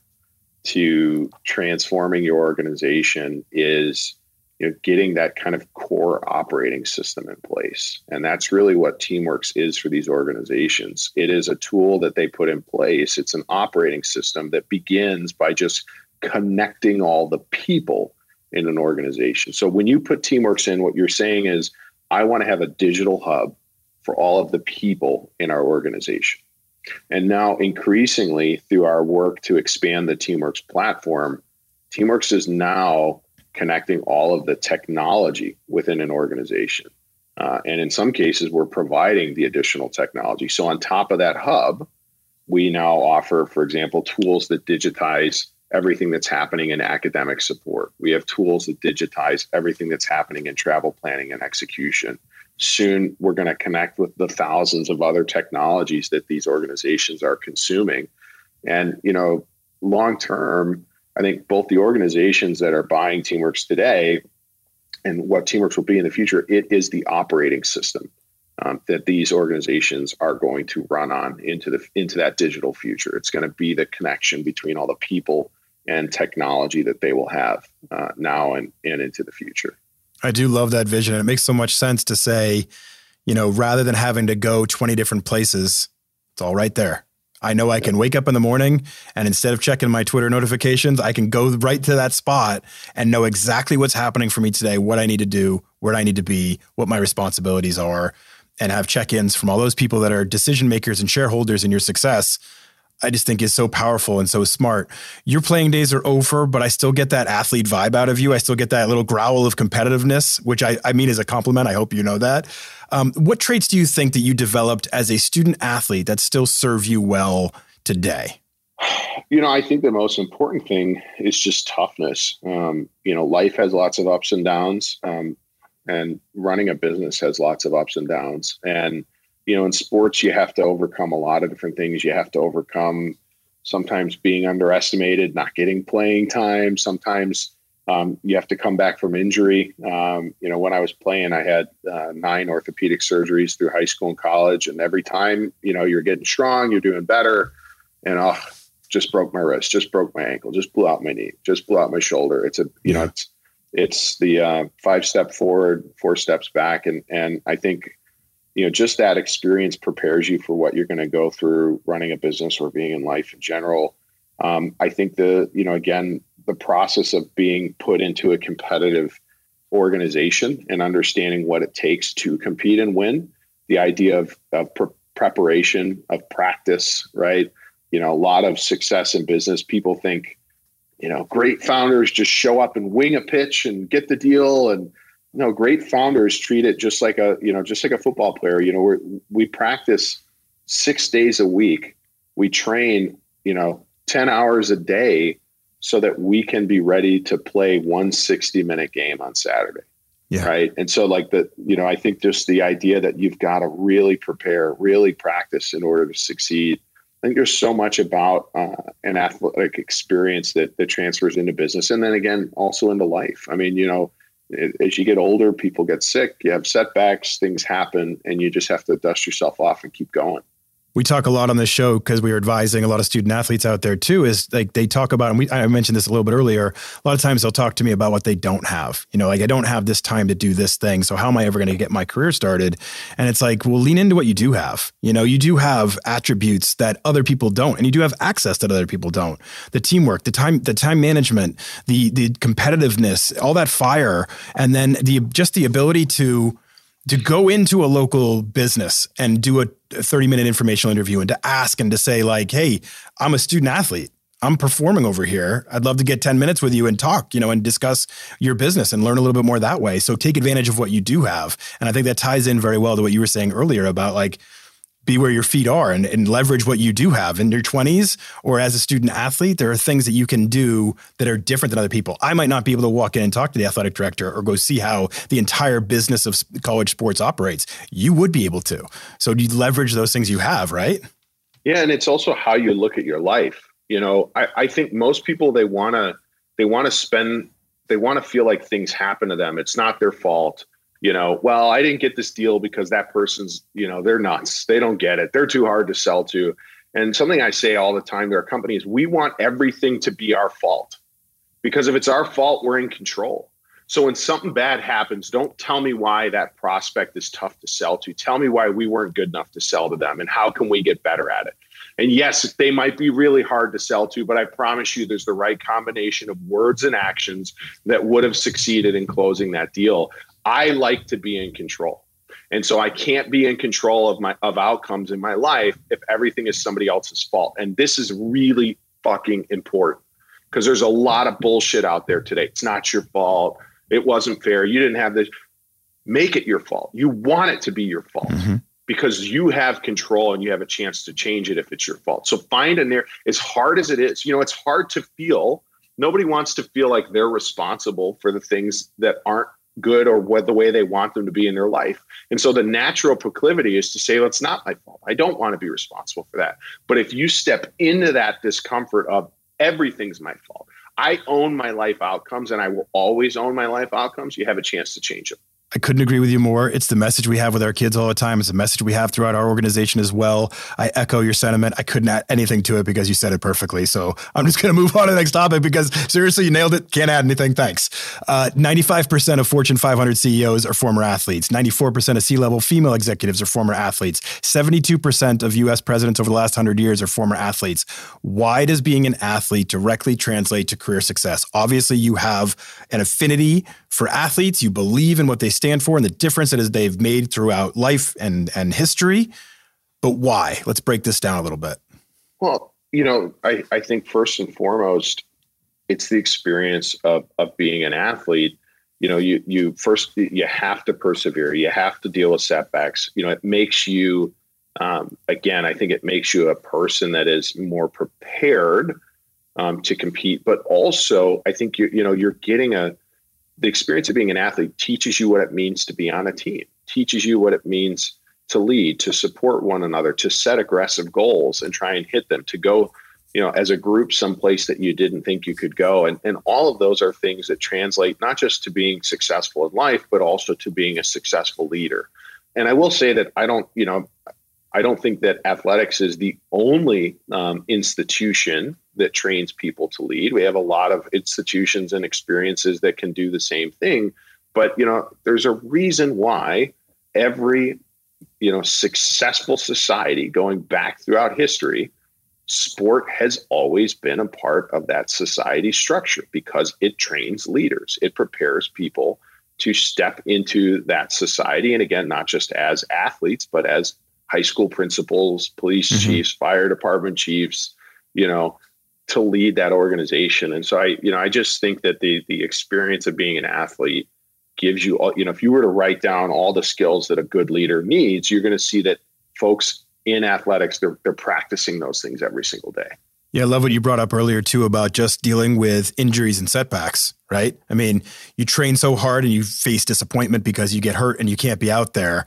to transforming your organization is you know, getting that kind of core operating system in place. And that's really what Teamworks is for these organizations. It is a tool that they put in place. It's an operating system that begins by just connecting all the people in an organization. So when you put Teamworks in, what you're saying is, I want to have a digital hub for all of the people in our organization. And now, increasingly, through our work to expand the Teamworks platform, Teamworks is now connecting all of the technology within an organization. Uh, and in some cases, we're providing the additional technology. So, on top of that hub, we now offer, for example, tools that digitize everything that's happening in academic support. We have tools that digitize everything that's happening in travel planning and execution. Soon, we're going to connect with the thousands of other technologies that these organizations are consuming. And, you know, long term, I think both the organizations that are buying Teamworks today and what Teamworks will be in the future, it is the operating system um, that these organizations are going to run on into the into that digital future. It's going to be the connection between all the people and technology that they will have uh, now and, and into the future. I do love that vision. And it makes so much sense to say, you know, rather than having to go 20 different places, it's all right there. I know I can wake up in the morning and instead of checking my Twitter notifications, I can go right to that spot and know exactly what's happening for me today, what I need to do, where I need to be, what my responsibilities are, and have check ins from all those people that are decision makers and shareholders in your success. I just think is so powerful and so smart. Your playing days are over, but I still get that athlete vibe out of you. I still get that little growl of competitiveness, which I, I mean is a compliment. I hope you know that. Um, what traits do you think that you developed as a student athlete that still serve you well today? You know, I think the most important thing is just toughness. Um, you know, life has lots of ups and downs, um, and running a business has lots of ups and downs. And, you know, in sports, you have to overcome a lot of different things. You have to overcome sometimes being underestimated, not getting playing time, sometimes um, you have to come back from injury. Um, you know, when I was playing, I had uh, nine orthopedic surgeries through high school and college, and every time, you know, you're getting strong, you're doing better, and oh, just broke my wrist, just broke my ankle, just blew out my knee, just blew out my shoulder. It's a, you know, it's it's the uh, five step forward, four steps back, and and I think, you know, just that experience prepares you for what you're going to go through running a business or being in life in general. Um, I think the, you know, again, the process of being put into a competitive organization and understanding what it takes to compete and win the idea of, of pre- preparation of practice right you know a lot of success in business people think you know great founders just show up and wing a pitch and get the deal and you know great founders treat it just like a you know just like a football player you know we we practice six days a week we train you know 10 hours a day so that we can be ready to play one 60 minute game on Saturday. Yeah. Right. And so, like, the, you know, I think just the idea that you've got to really prepare, really practice in order to succeed. I think there's so much about uh, an athletic experience that, that transfers into business. And then again, also into life. I mean, you know, as you get older, people get sick, you have setbacks, things happen, and you just have to dust yourself off and keep going we talk a lot on this show because we are advising a lot of student athletes out there too is like they talk about and we I mentioned this a little bit earlier a lot of times they'll talk to me about what they don't have. You know like I don't have this time to do this thing so how am I ever going to get my career started? And it's like well lean into what you do have. You know you do have attributes that other people don't and you do have access that other people don't. The teamwork the time the time management the the competitiveness all that fire and then the just the ability to to go into a local business and do a 30 minute informational interview and to ask and to say like hey i'm a student athlete. I'm performing over here. I'd love to get 10 minutes with you and talk you know and discuss your business and learn a little bit more that way. So take advantage of what you do have. And i think that ties in very well to what you were saying earlier about like be where your feet are and, and leverage what you do have. In your 20s or as a student athlete there are things that you can do that are different than other people. I might not be able to walk in and talk to the athletic director or go see how the entire business of college sports operates. You would be able to. So you leverage those things you have right? Yeah and it's also how you look at your life. You know i, I think most people they want to they want to spend they want to feel like things happen to them. It's not their fault you know, well, I didn't get this deal because that person's, you know, they're nuts. They don't get it. They're too hard to sell to. And something I say all the time to our companies, we want everything to be our fault. Because if it's our fault, we're in control. So when something bad happens, don't tell me why that prospect is tough to sell to. Tell me why we weren't good enough to sell to them and how can we get better at it. And yes, they might be really hard to sell to, but I promise you there's the right combination of words and actions that would have succeeded in closing that deal. I like to be in control. And so I can't be in control of my of outcomes in my life if everything is somebody else's fault. And this is really fucking important because there's a lot of bullshit out there today. It's not your fault. It wasn't fair. You didn't have this. Make it your fault. You want it to be your fault. Mm-hmm because you have control and you have a chance to change it if it's your fault. So find a narrative. As hard as it is, you know, it's hard to feel. Nobody wants to feel like they're responsible for the things that aren't good or what the way they want them to be in their life. And so the natural proclivity is to say, well, it's not my fault. I don't want to be responsible for that. But if you step into that discomfort of everything's my fault, I own my life outcomes and I will always own my life outcomes, you have a chance to change them. I couldn't agree with you more. It's the message we have with our kids all the time. It's a message we have throughout our organization as well. I echo your sentiment. I couldn't add anything to it because you said it perfectly. So I'm just going to move on to the next topic because seriously, you nailed it. Can't add anything. Thanks. Uh, 95% of Fortune 500 CEOs are former athletes. 94% of C level female executives are former athletes. 72% of US presidents over the last 100 years are former athletes. Why does being an athlete directly translate to career success? Obviously, you have an affinity for athletes. You believe in what they stand for and the difference that is they've made throughout life and and history. But why? Let's break this down a little bit. Well, you know, I, I think first and foremost, it's the experience of of being an athlete. You know, you you first you have to persevere. You have to deal with setbacks. You know, it makes you um, again. I think it makes you a person that is more prepared um, to compete. But also, I think you you know you're getting a the experience of being an athlete teaches you what it means to be on a team, teaches you what it means to lead, to support one another, to set aggressive goals and try and hit them, to go, you know, as a group someplace that you didn't think you could go. And, and all of those are things that translate not just to being successful in life, but also to being a successful leader. And I will say that I don't, you know, I don't think that athletics is the only um, institution that trains people to lead. We have a lot of institutions and experiences that can do the same thing. But you know, there's a reason why every you know successful society going back throughout history sport has always been a part of that society structure because it trains leaders it prepares people to step into that society and again not just as athletes but as high school principals, police mm-hmm. chiefs, fire department chiefs, you know, to lead that organization. And so I, you know, I just think that the the experience of being an athlete gives you all, you know, if you were to write down all the skills that a good leader needs, you're going to see that folks in athletics they're they're practicing those things every single day. Yeah, I love what you brought up earlier too about just dealing with injuries and setbacks, right? I mean, you train so hard and you face disappointment because you get hurt and you can't be out there.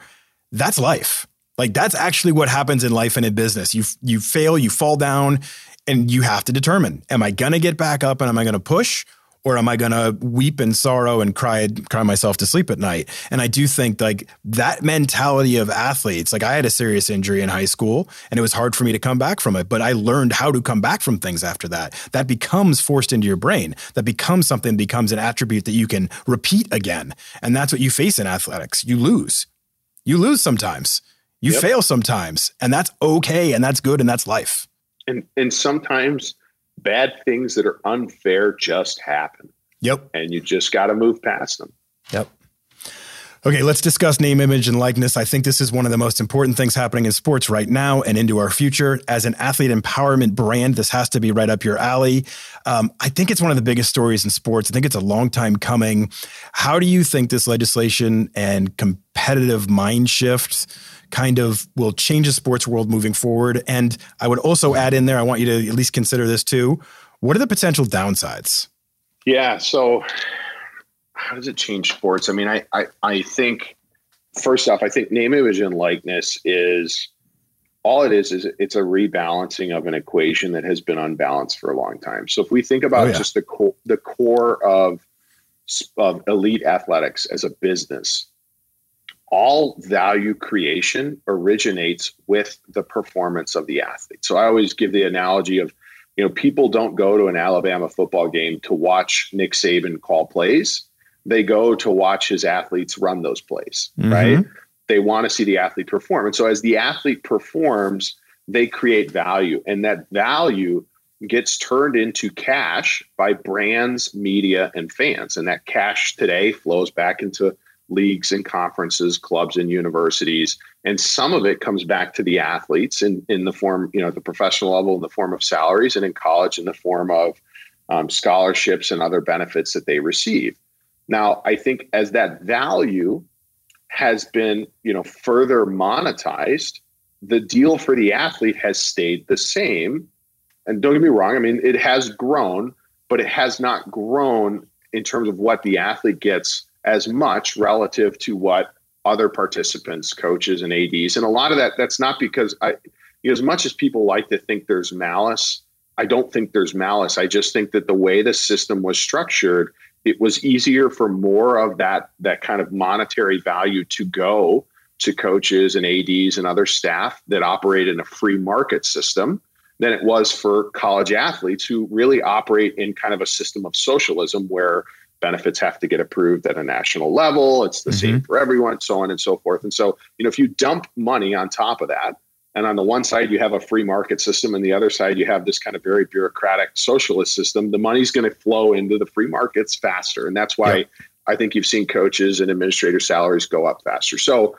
That's life. Like that's actually what happens in life and in business. You you fail, you fall down, and you have to determine: Am I gonna get back up and am I gonna push, or am I gonna weep in sorrow and cry cry myself to sleep at night? And I do think like that mentality of athletes. Like I had a serious injury in high school, and it was hard for me to come back from it. But I learned how to come back from things after that. That becomes forced into your brain. That becomes something. Becomes an attribute that you can repeat again. And that's what you face in athletics. You lose. You lose sometimes you yep. fail sometimes, and that's okay, and that's good, and that's life. And and sometimes bad things that are unfair just happen. Yep. And you just got to move past them. Yep. Okay, let's discuss name, image, and likeness. I think this is one of the most important things happening in sports right now and into our future. As an athlete empowerment brand, this has to be right up your alley. Um, I think it's one of the biggest stories in sports. I think it's a long time coming. How do you think this legislation and competitive mind shift kind of will change the sports world moving forward? And I would also add in there, I want you to at least consider this too. What are the potential downsides? Yeah. So, how does it change sports? I mean, I, I, I think first off, I think name, image, and likeness is all it is is it's a rebalancing of an equation that has been unbalanced for a long time. So if we think about oh, yeah. just the core, the core of of elite athletics as a business, all value creation originates with the performance of the athlete. So I always give the analogy of, you know, people don't go to an Alabama football game to watch Nick Saban call plays. They go to watch his athletes run those plays, mm-hmm. right? They want to see the athlete perform. And so as the athlete performs, they create value. And that value gets turned into cash by brands, media, and fans. And that cash today flows back into leagues and conferences, clubs and universities. And some of it comes back to the athletes in, in the form, you know, at the professional level in the form of salaries and in college in the form of um, scholarships and other benefits that they receive. Now, I think as that value has been, you know, further monetized, the deal for the athlete has stayed the same. And don't get me wrong, I mean, it has grown, but it has not grown in terms of what the athlete gets as much relative to what other participants, coaches, and ads, and a lot of that that's not because I, you know, as much as people like to think there's malice, I don't think there's malice. I just think that the way the system was structured, it was easier for more of that that kind of monetary value to go to coaches and ads and other staff that operate in a free market system than it was for college athletes who really operate in kind of a system of socialism where benefits have to get approved at a national level. It's the mm-hmm. same for everyone, so on and so forth. And so, you know, if you dump money on top of that, and on the one side you have a free market system, and the other side you have this kind of very bureaucratic socialist system, the money's going to flow into the free markets faster, and that's why I think you've seen coaches and administrator salaries go up faster. So.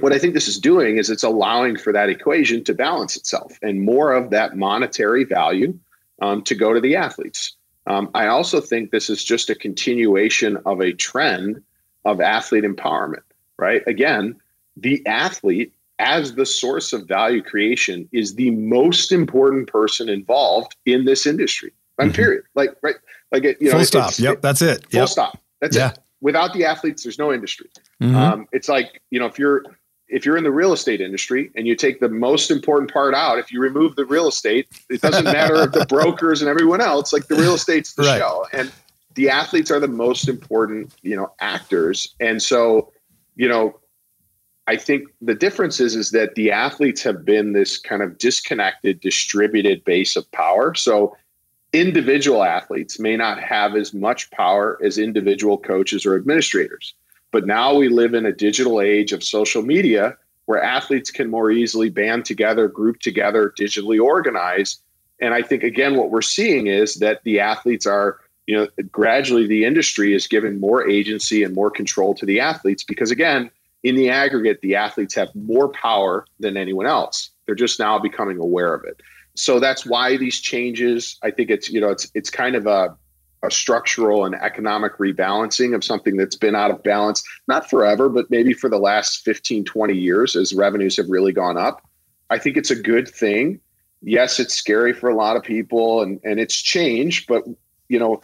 What I think this is doing is it's allowing for that equation to balance itself and more of that monetary value um, to go to the athletes. Um, I also think this is just a continuation of a trend of athlete empowerment, right? Again, the athlete as the source of value creation is the most important person involved in this industry. mm-hmm. period. Like, right. Like, it, you full know, stop. Yep. That's it. Full yep. stop. That's yeah. it. Without the athletes, there's no industry. Mm-hmm. Um, it's like, you know, if you're, if you're in the real estate industry and you take the most important part out, if you remove the real estate, it doesn't matter if the brokers and everyone else, like the real estate's the right. show. And the athletes are the most important, you know, actors. And so, you know, I think the difference is is that the athletes have been this kind of disconnected, distributed base of power. So individual athletes may not have as much power as individual coaches or administrators. But now we live in a digital age of social media where athletes can more easily band together, group together, digitally organize. And I think, again, what we're seeing is that the athletes are, you know, gradually the industry is giving more agency and more control to the athletes because, again, in the aggregate, the athletes have more power than anyone else. They're just now becoming aware of it. So that's why these changes, I think it's, you know, it's, it's kind of a, a structural and economic rebalancing of something that's been out of balance, not forever, but maybe for the last 15, 20 years as revenues have really gone up. I think it's a good thing. Yes, it's scary for a lot of people and, and it's changed, but you know,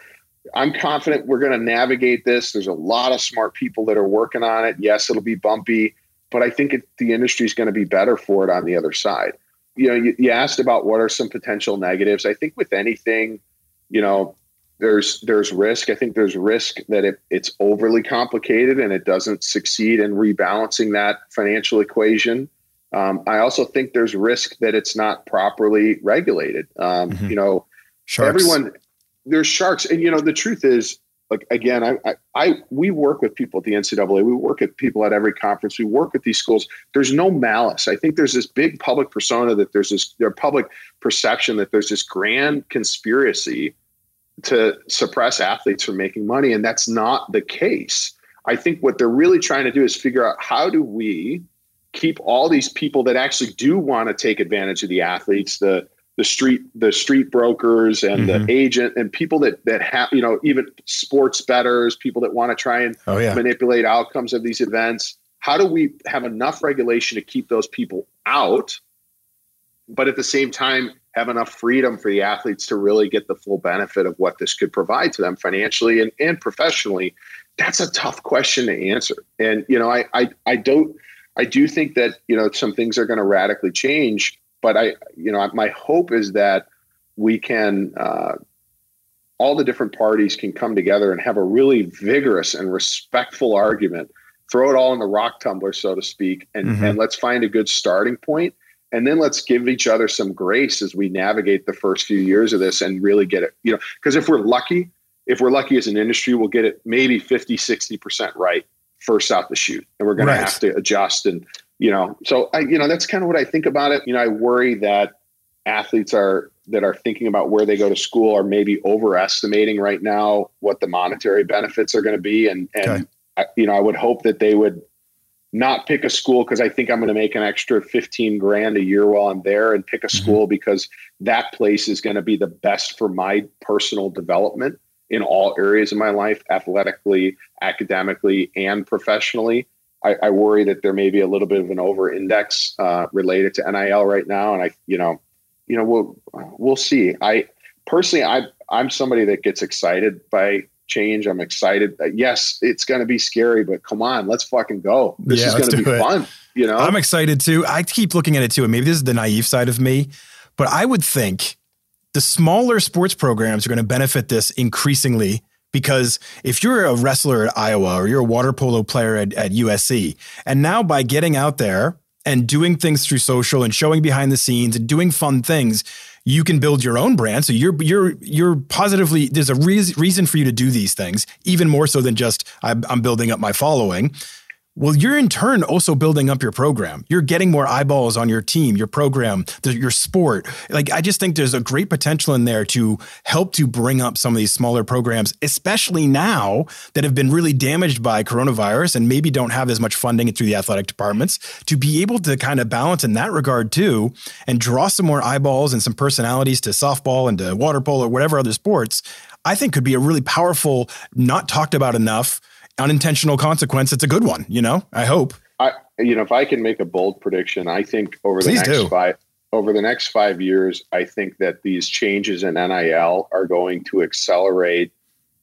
I'm confident we're going to navigate this. There's a lot of smart people that are working on it. Yes, it'll be bumpy, but I think it, the industry is going to be better for it on the other side. You know, you, you asked about what are some potential negatives. I think with anything, you know, there's there's risk. I think there's risk that it, it's overly complicated and it doesn't succeed in rebalancing that financial equation. Um, I also think there's risk that it's not properly regulated. Um, mm-hmm. You know, sharks. everyone there's sharks, and you know the truth is, like again, I, I, I we work with people at the NCAA. We work with people at every conference. We work with these schools. There's no malice. I think there's this big public persona that there's this their public perception that there's this grand conspiracy to suppress athletes from making money. And that's not the case. I think what they're really trying to do is figure out how do we keep all these people that actually do want to take advantage of the athletes, the the street the street brokers and mm-hmm. the agent and people that that have you know even sports betters people that want to try and oh, yeah. manipulate outcomes of these events how do we have enough regulation to keep those people out but at the same time have enough freedom for the athletes to really get the full benefit of what this could provide to them financially and, and professionally that's a tough question to answer and you know I, I i don't i do think that you know some things are going to radically change but i you know my hope is that we can uh, all the different parties can come together and have a really vigorous and respectful argument throw it all in the rock tumbler, so to speak, and, mm-hmm. and let's find a good starting. And then let's give each other some grace as we navigate the first few years of this and really get it, you know, because if we're lucky, if we're lucky as an industry, we'll get it maybe 50, 60% right first out the shoot. And we're going right. to have to adjust. And, you know, so I, you know, that's kind of what I think about it. You know, I worry that athletes are, that are thinking about where they go to school are maybe overestimating right now what the monetary benefits are going to be. And, and, okay. I, you know, I would hope that they would not pick a school because I think I'm going to make an extra 15 grand a year while I'm there and pick a mm-hmm. school because that place is going to be the best for my personal development in all areas of my life, athletically, academically, and professionally. I, I worry that there may be a little bit of an over index uh, related to NIL right now. And I, you know, you know, we'll, we'll see. I personally, I, I'm somebody that gets excited by change. I'm excited. Yes, it's going to be scary, but come on, let's fucking go. This yeah, is going to be it. fun. You know, I'm excited too. I keep looking at it too, and maybe this is the naive side of me, but I would think the smaller sports programs are going to benefit this increasingly because if you're a wrestler at Iowa or you're a water polo player at, at USC, and now by getting out there and doing things through social and showing behind the scenes and doing fun things, you can build your own brand. So you're you're you're positively there's a re- reason for you to do these things, even more so than just I'm, I'm building up my following. Well, you're in turn also building up your program. You're getting more eyeballs on your team, your program, the, your sport. Like, I just think there's a great potential in there to help to bring up some of these smaller programs, especially now that have been really damaged by coronavirus and maybe don't have as much funding through the athletic departments to be able to kind of balance in that regard too and draw some more eyeballs and some personalities to softball and to water polo or whatever other sports. I think could be a really powerful, not talked about enough unintentional consequence, it's a good one. You know, I hope. I, you know, if I can make a bold prediction, I think over the next do. five over the next five years, I think that these changes in NIL are going to accelerate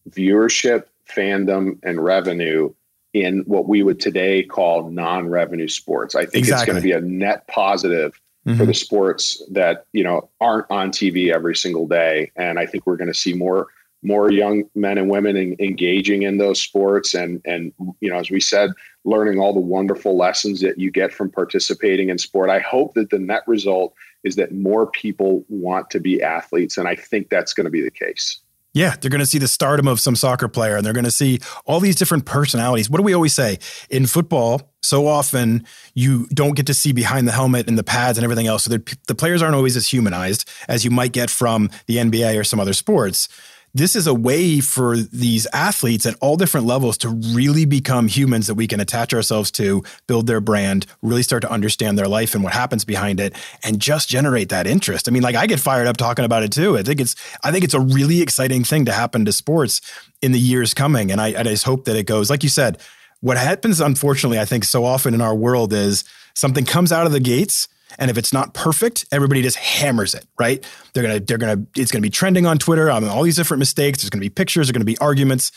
viewership, fandom, and revenue in what we would today call non-revenue sports. I think exactly. it's going to be a net positive mm-hmm. for the sports that you know aren't on TV every single day, and I think we're going to see more more young men and women in, engaging in those sports and and you know as we said learning all the wonderful lessons that you get from participating in sport i hope that the net result is that more people want to be athletes and i think that's going to be the case yeah, they're going to see the stardom of some soccer player and they're going to see all these different personalities. What do we always say? In football, so often you don't get to see behind the helmet and the pads and everything else. So the players aren't always as humanized as you might get from the NBA or some other sports this is a way for these athletes at all different levels to really become humans that we can attach ourselves to, build their brand, really start to understand their life and what happens behind it, and just generate that interest. I mean, like I get fired up talking about it too. I think it's I think it's a really exciting thing to happen to sports in the years coming. And I, I just hope that it goes, like you said, what happens, unfortunately, I think so often in our world is something comes out of the gates and if it's not perfect, everybody just hammers it, right? They're gonna, they're gonna, it's gonna be trending on Twitter on all these different mistakes. There's gonna be pictures, there's gonna be arguments.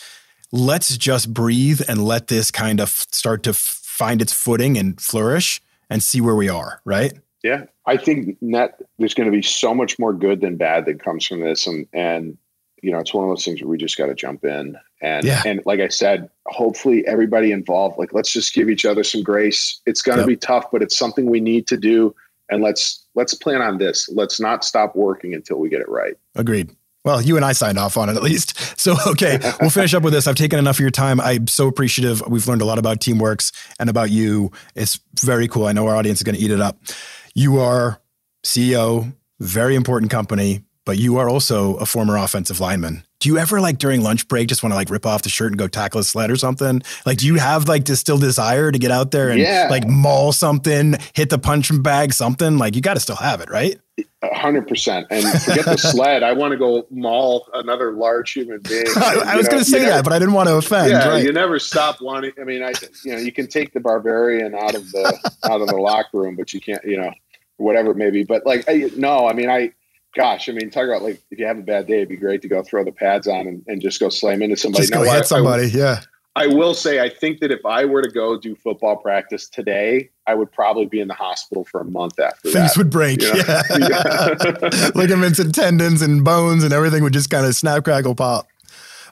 Let's just breathe and let this kind of start to find its footing and flourish and see where we are, right? Yeah, I think net there's going to be so much more good than bad that comes from this, and and you know it's one of those things where we just got to jump in and yeah. and like I said, hopefully everybody involved, like let's just give each other some grace. It's going to yep. be tough, but it's something we need to do and let's let's plan on this. Let's not stop working until we get it right. Agreed. Well, you and I signed off on it at least. So, okay, we'll finish up with this. I've taken enough of your time. I'm so appreciative. We've learned a lot about Teamworks and about you. It's very cool. I know our audience is going to eat it up. You are CEO, very important company, but you are also a former offensive lineman do you ever like during lunch break just want to like rip off the shirt and go tackle a sled or something? Like, do you have like this still desire to get out there and yeah. like maul something, hit the punch bag, something? Like, you got to still have it, right? hundred percent. And forget the sled. I want to go maul another large human being. I, I was going to say never, that, but I didn't want to offend. Yeah, right? you never stop wanting. I mean, I you know you can take the barbarian out of the out of the locker room, but you can't. You know, whatever it may be. But like, I, no, I mean, I gosh, I mean, talk about like if you have a bad day, it'd be great to go throw the pads on and, and just go slam into somebody. Just go hit I, somebody, I, yeah. I will say, I think that if I were to go do football practice today, I would probably be in the hospital for a month after Things that. would break, you know? yeah. Ligaments and tendons and bones and everything would just kind of snap, crackle, pop.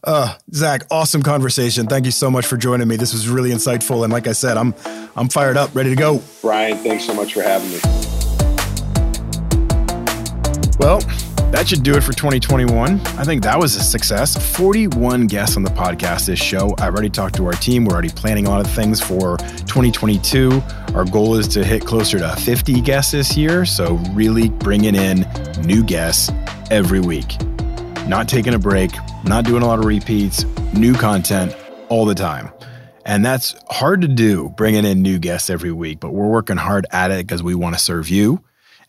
Uh, Zach, awesome conversation. Thank you so much for joining me. This was really insightful, and like I said, I'm I'm fired up, ready to go. Brian, thanks so much for having me. Well, that should do it for 2021. I think that was a success. 41 guests on the podcast this show. I already talked to our team. We're already planning a lot of things for 2022. Our goal is to hit closer to 50 guests this year. So, really bringing in new guests every week. Not taking a break, not doing a lot of repeats, new content all the time. And that's hard to do, bringing in new guests every week, but we're working hard at it because we want to serve you.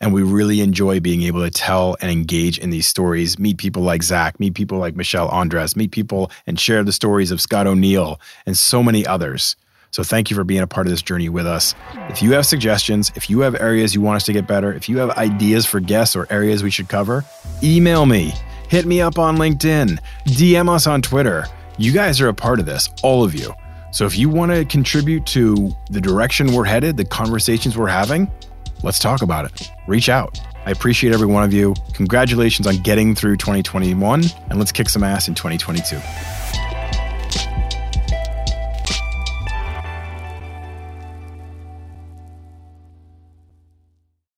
And we really enjoy being able to tell and engage in these stories, meet people like Zach, meet people like Michelle Andres, meet people and share the stories of Scott O'Neil and so many others. So thank you for being a part of this journey with us. If you have suggestions, if you have areas you want us to get better, if you have ideas for guests or areas we should cover, email me, hit me up on LinkedIn, DM us on Twitter. You guys are a part of this, all of you. So if you want to contribute to the direction we're headed, the conversations we're having, let's talk about it. Reach out. I appreciate every one of you. Congratulations on getting through 2021, and let's kick some ass in 2022.